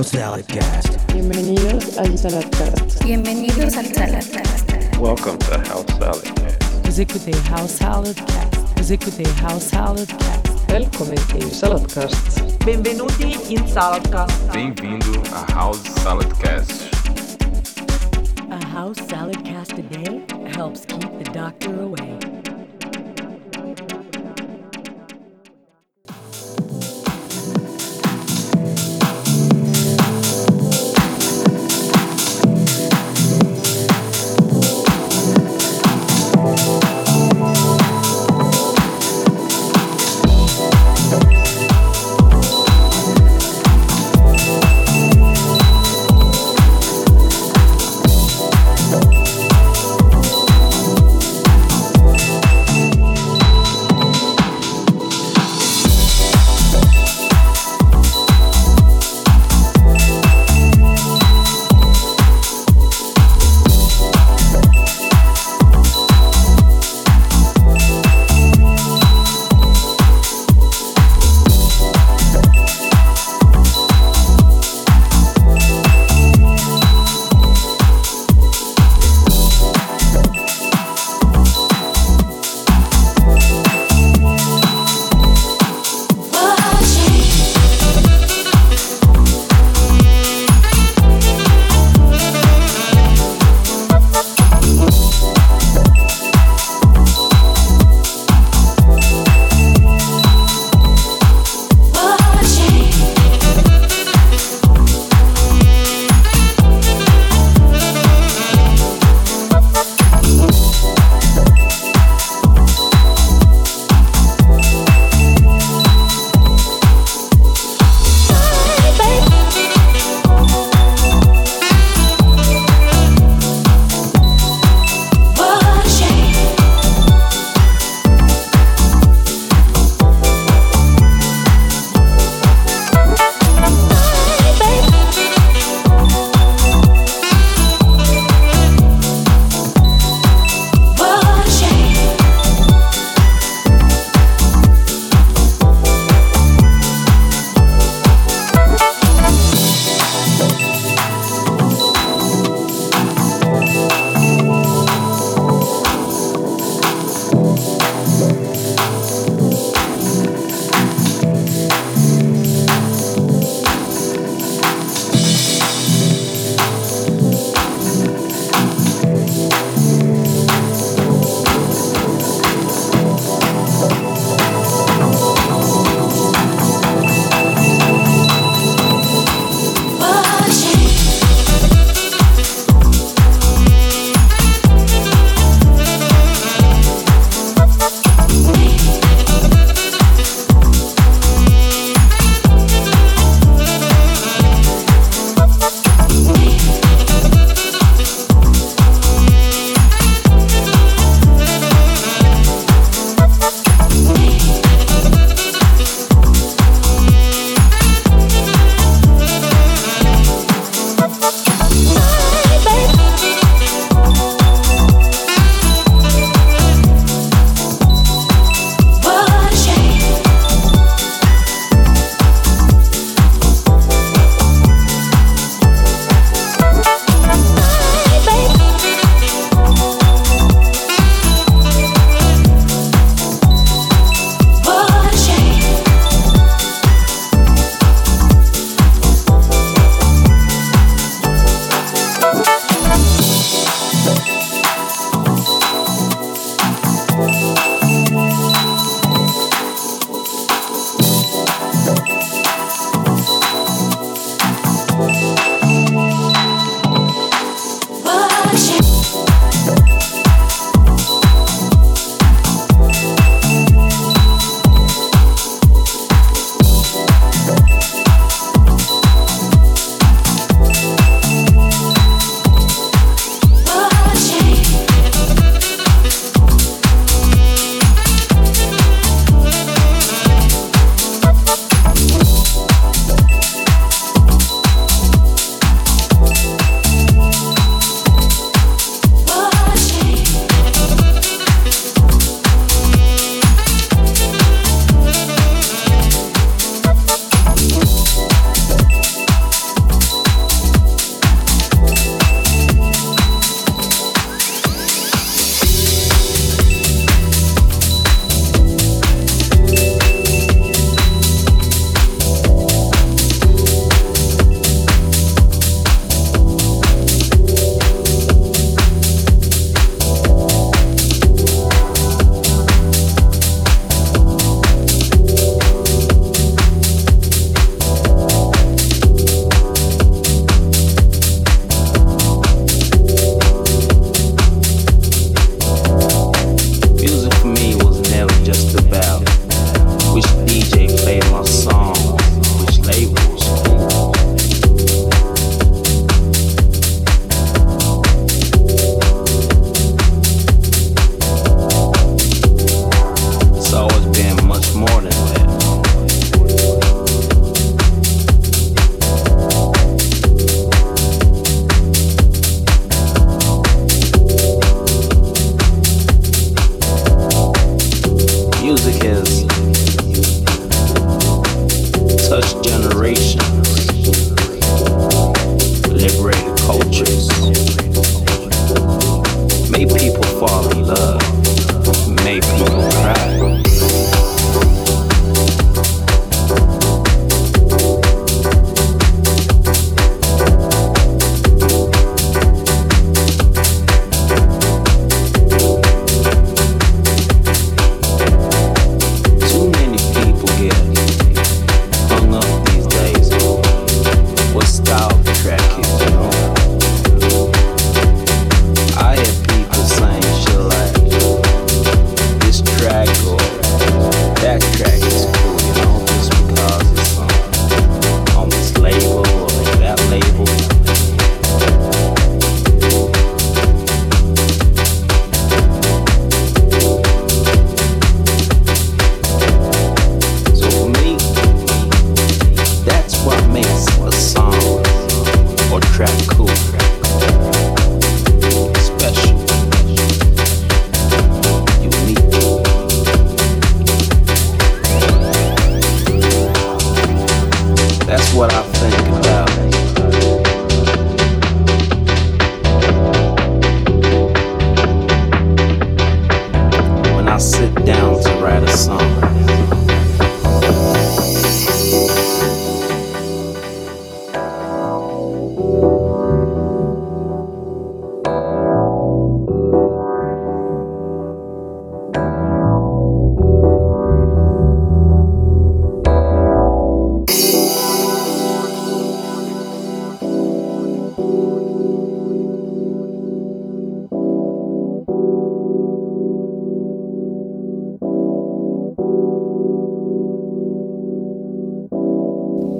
House Salad Cast. Bienvenidos al Saladcast. Bienvenidos al Saladcast. Welcome to House Salad Cast. Vous écoutez House Salad Cast. Vous écoutez House Salad Cast. Välkommen till Saladcast. Benvenuti in Saladcast. Bem-vindo a House Salad Cast. A House Salad Cast a day helps keep the doctor away.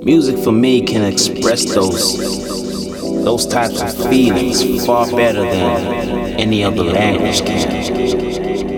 Music for me can express those those types of feelings far better than any other language can.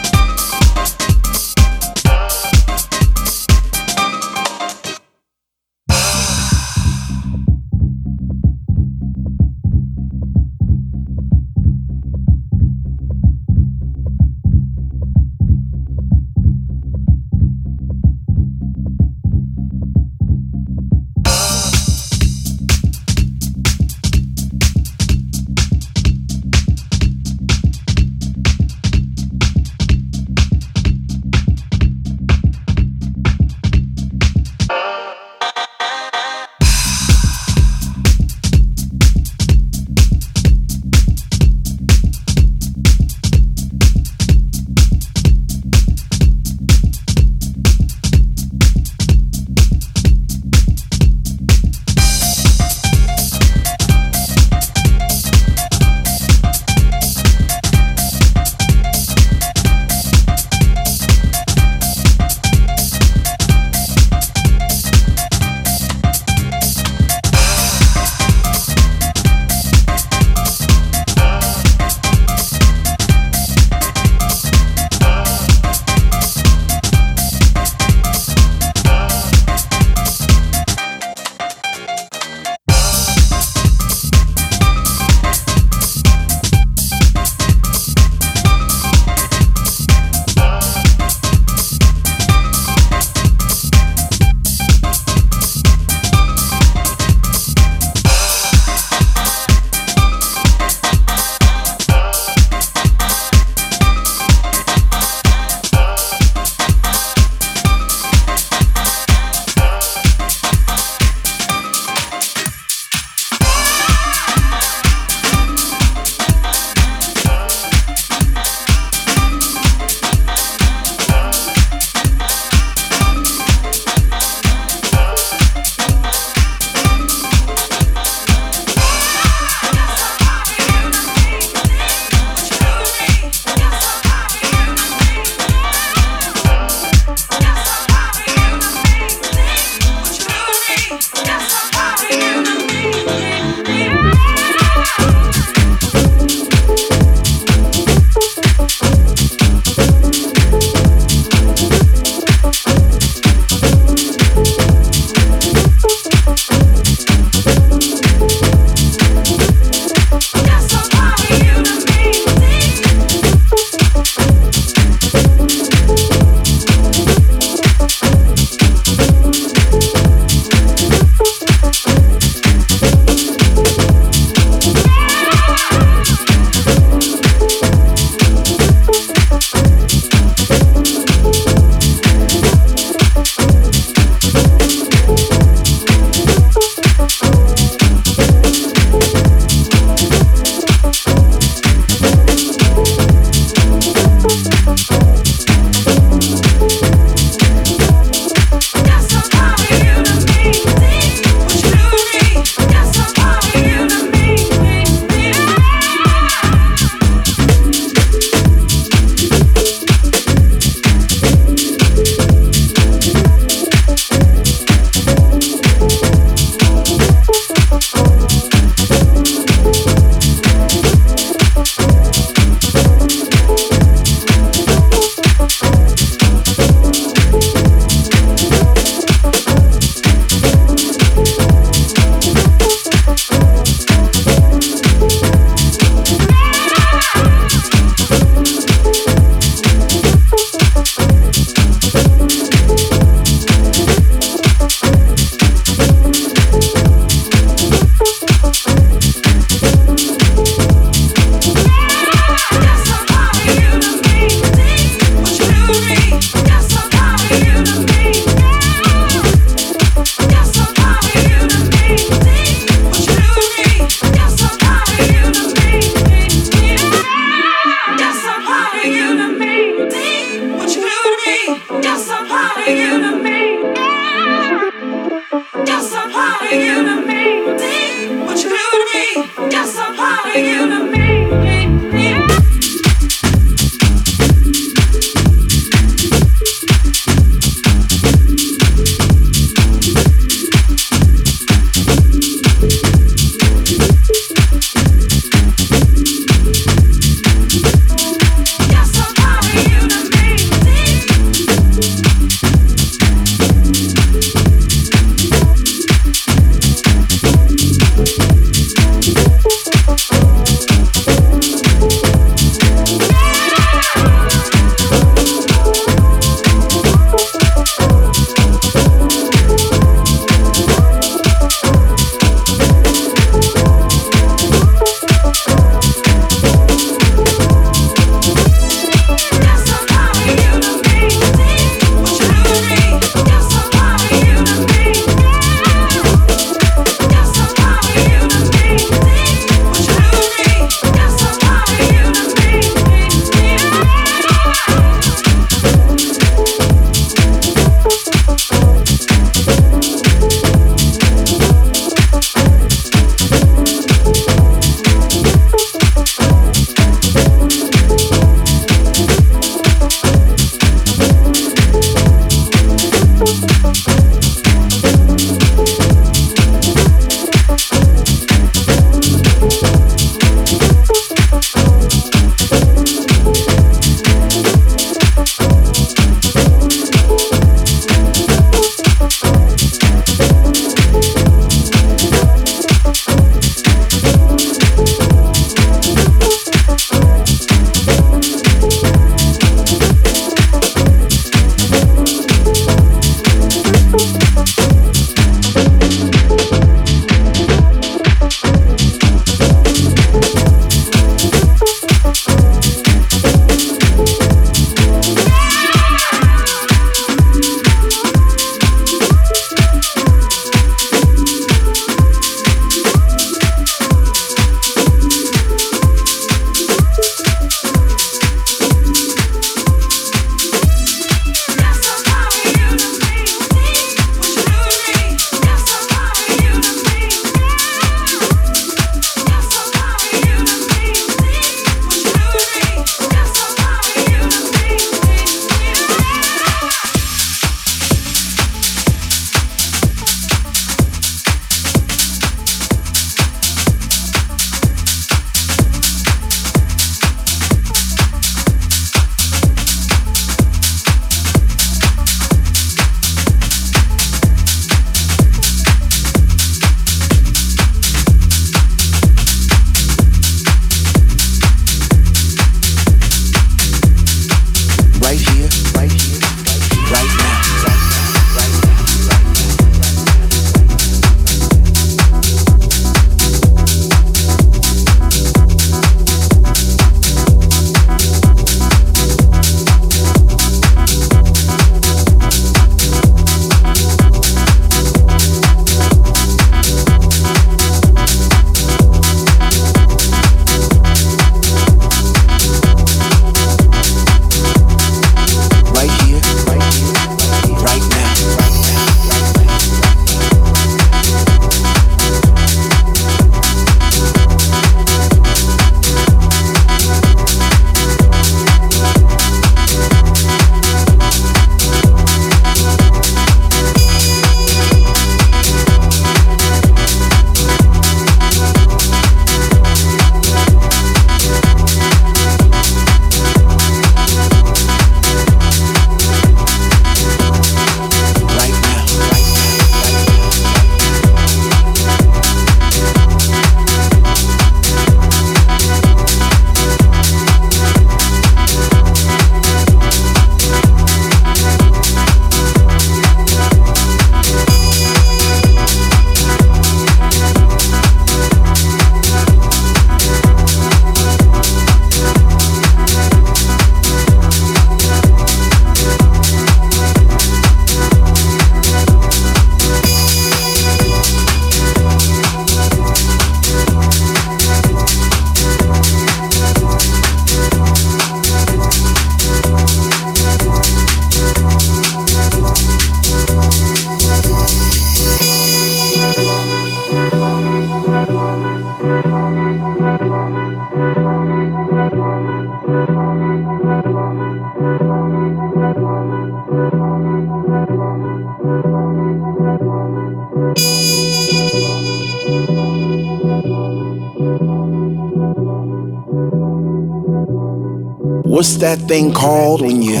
Thing called when you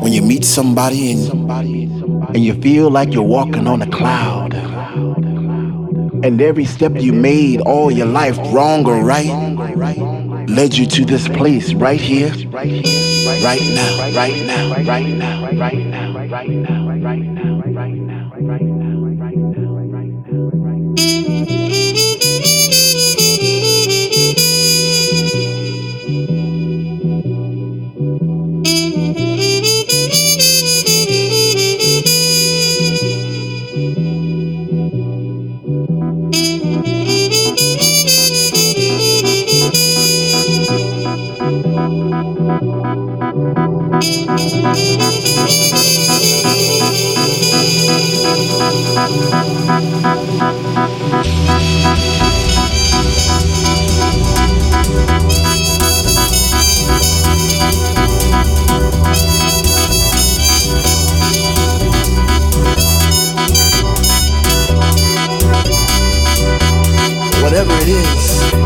when you meet somebody and and you feel like you're walking on a cloud? And every step you made all your life wrong or right led you to this place right here, right now, right now, right now, right now, right now, right now, Whatever it is.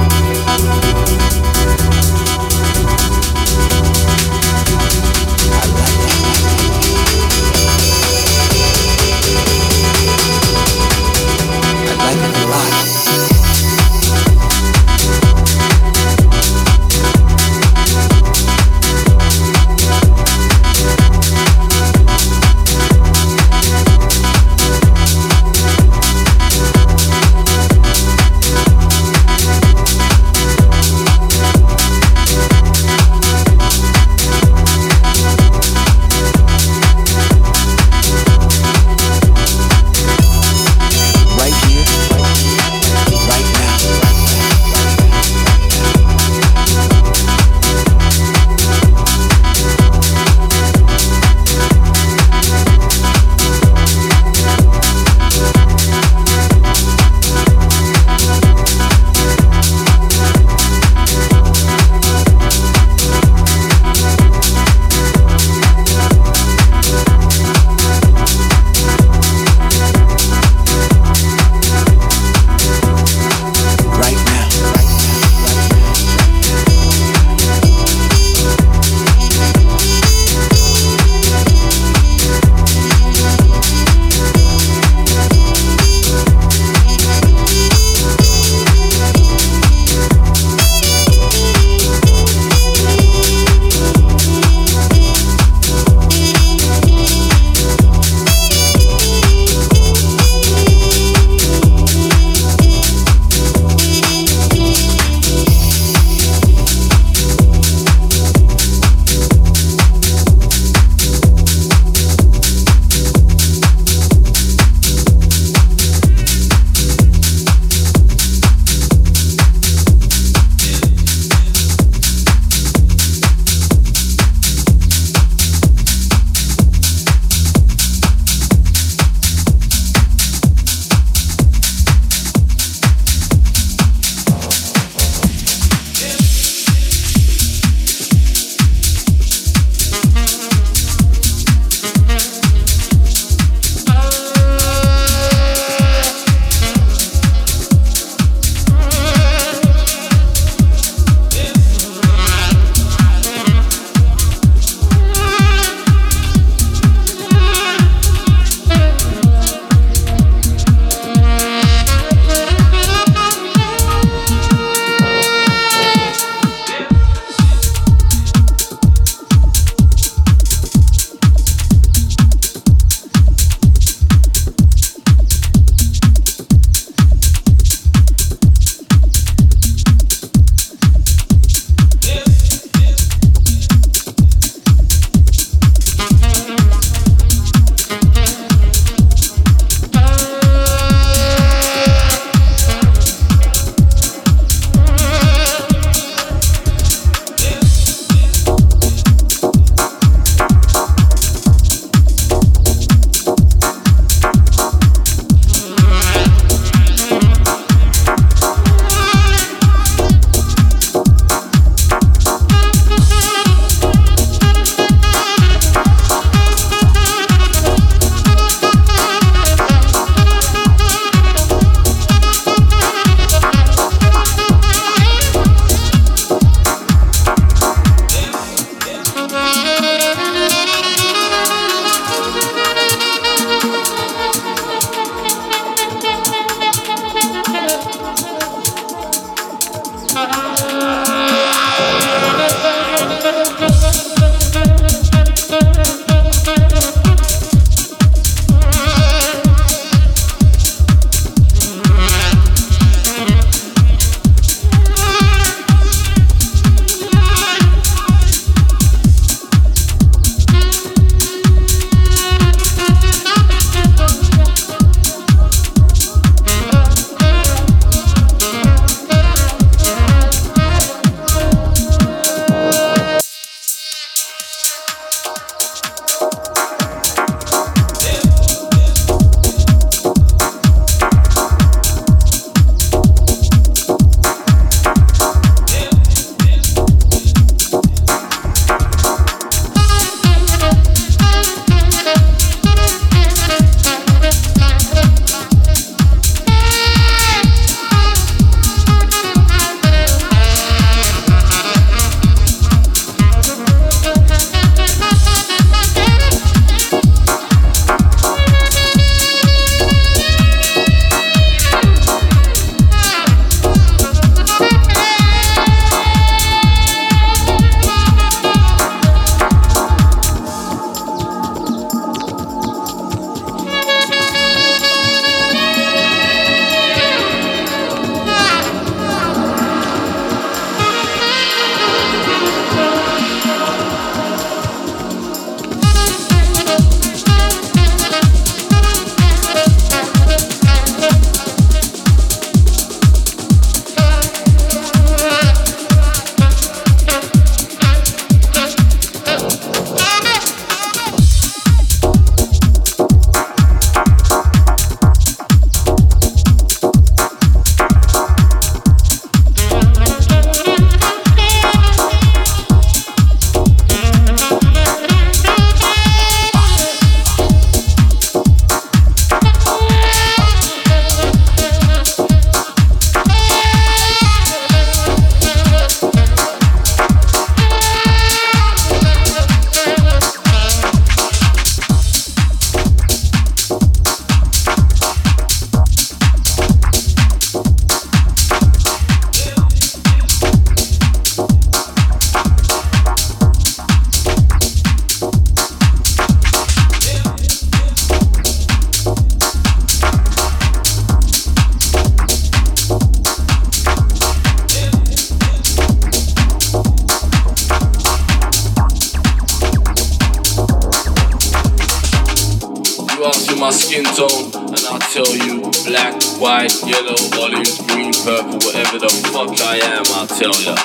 Tell ya.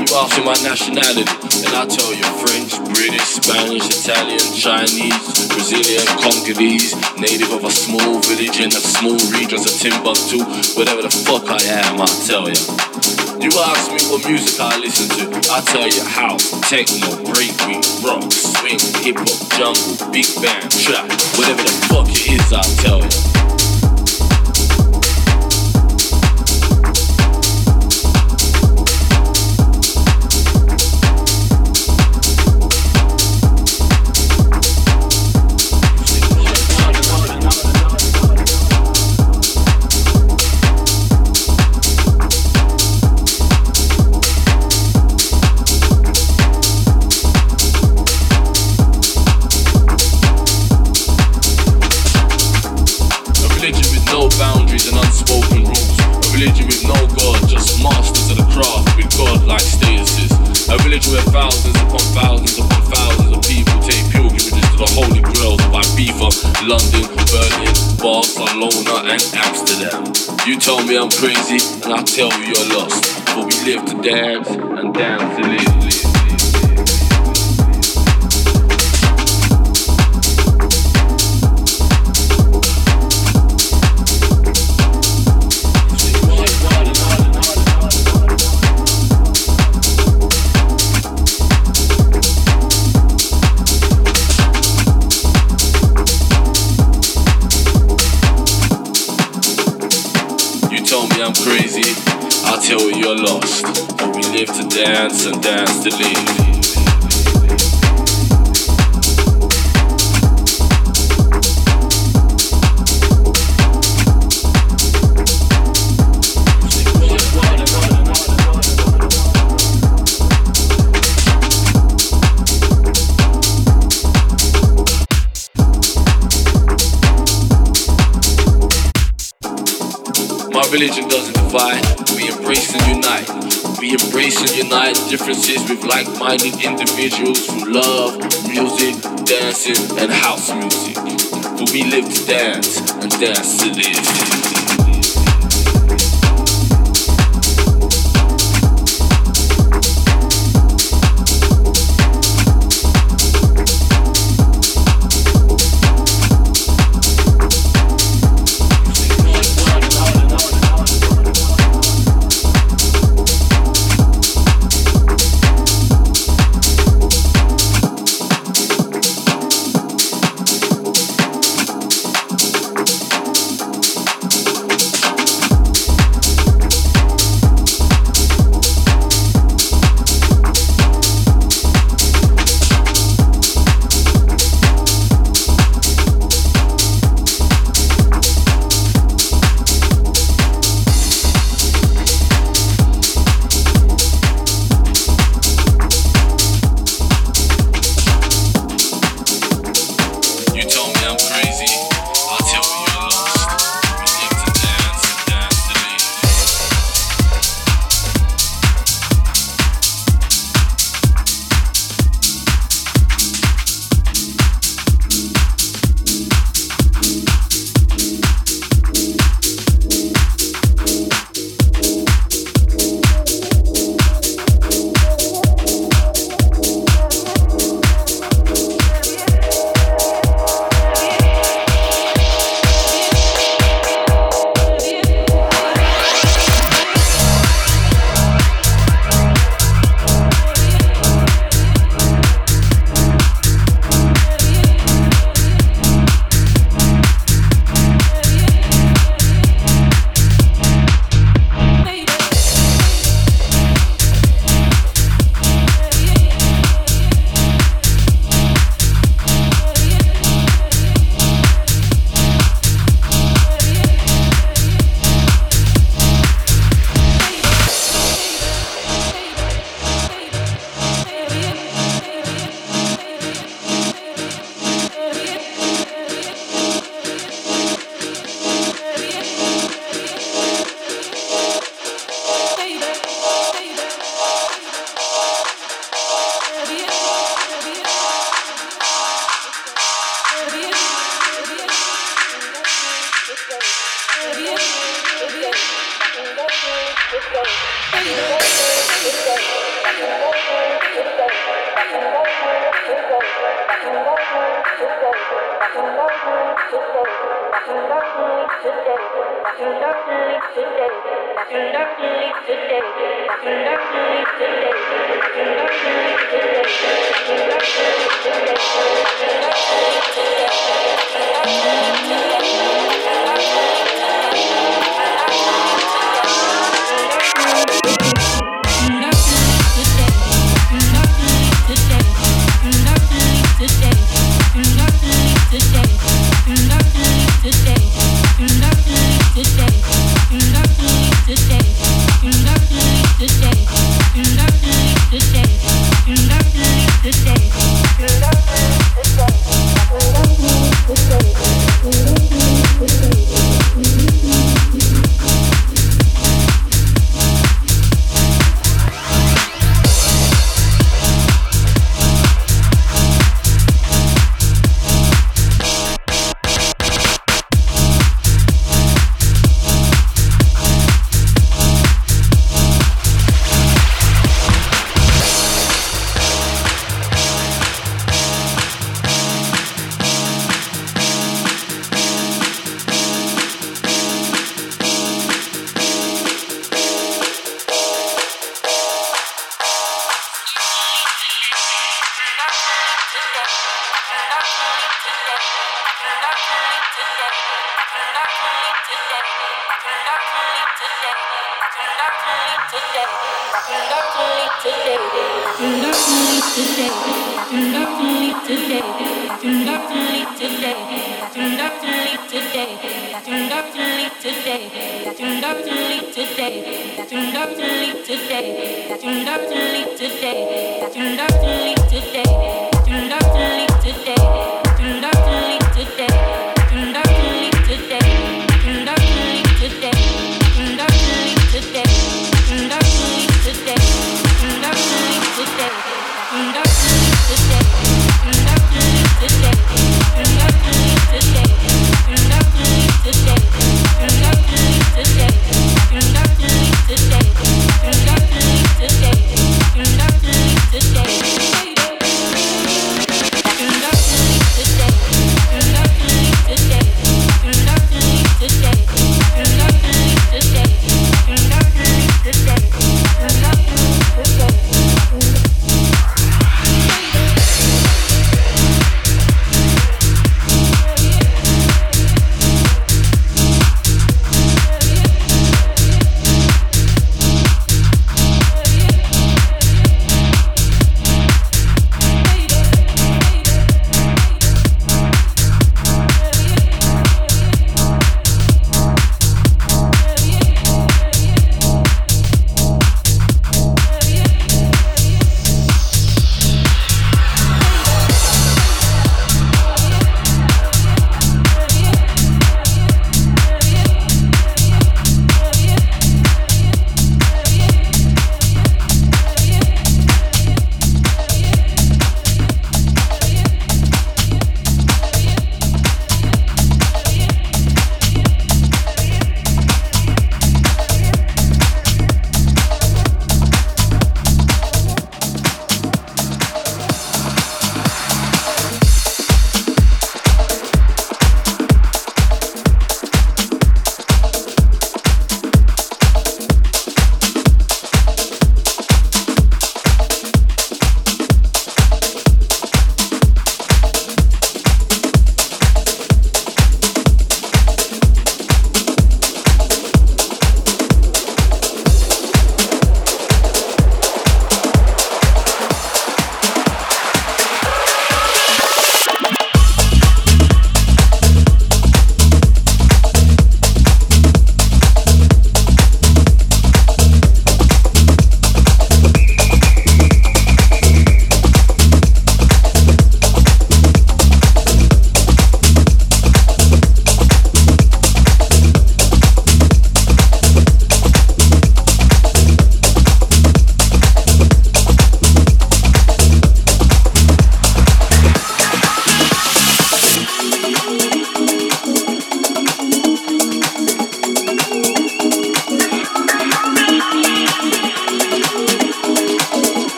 You ask me my nationality, and I'll tell you French, British, Spanish, Italian, Chinese, Brazilian, Congolese, native of a small village in a small region of Timbuktu, whatever the fuck I am, I'll tell ya. You ask me what music I listen to, I tell you house, techno, breakbeat, rock, swing, hip hop, jungle, big band, trap, whatever the fuck it is, I'll tell you. Barcelona, and Amsterdam. You tell me I'm crazy, and I tell you you're lost. But we live to dance and dance to live. Lost. But we live to dance and dance to live. My religion doesn't divide, embrace and unite. We embrace and unite differences with like minded individuals through love, music, dancing, and house music. For we live to dance and dance to live.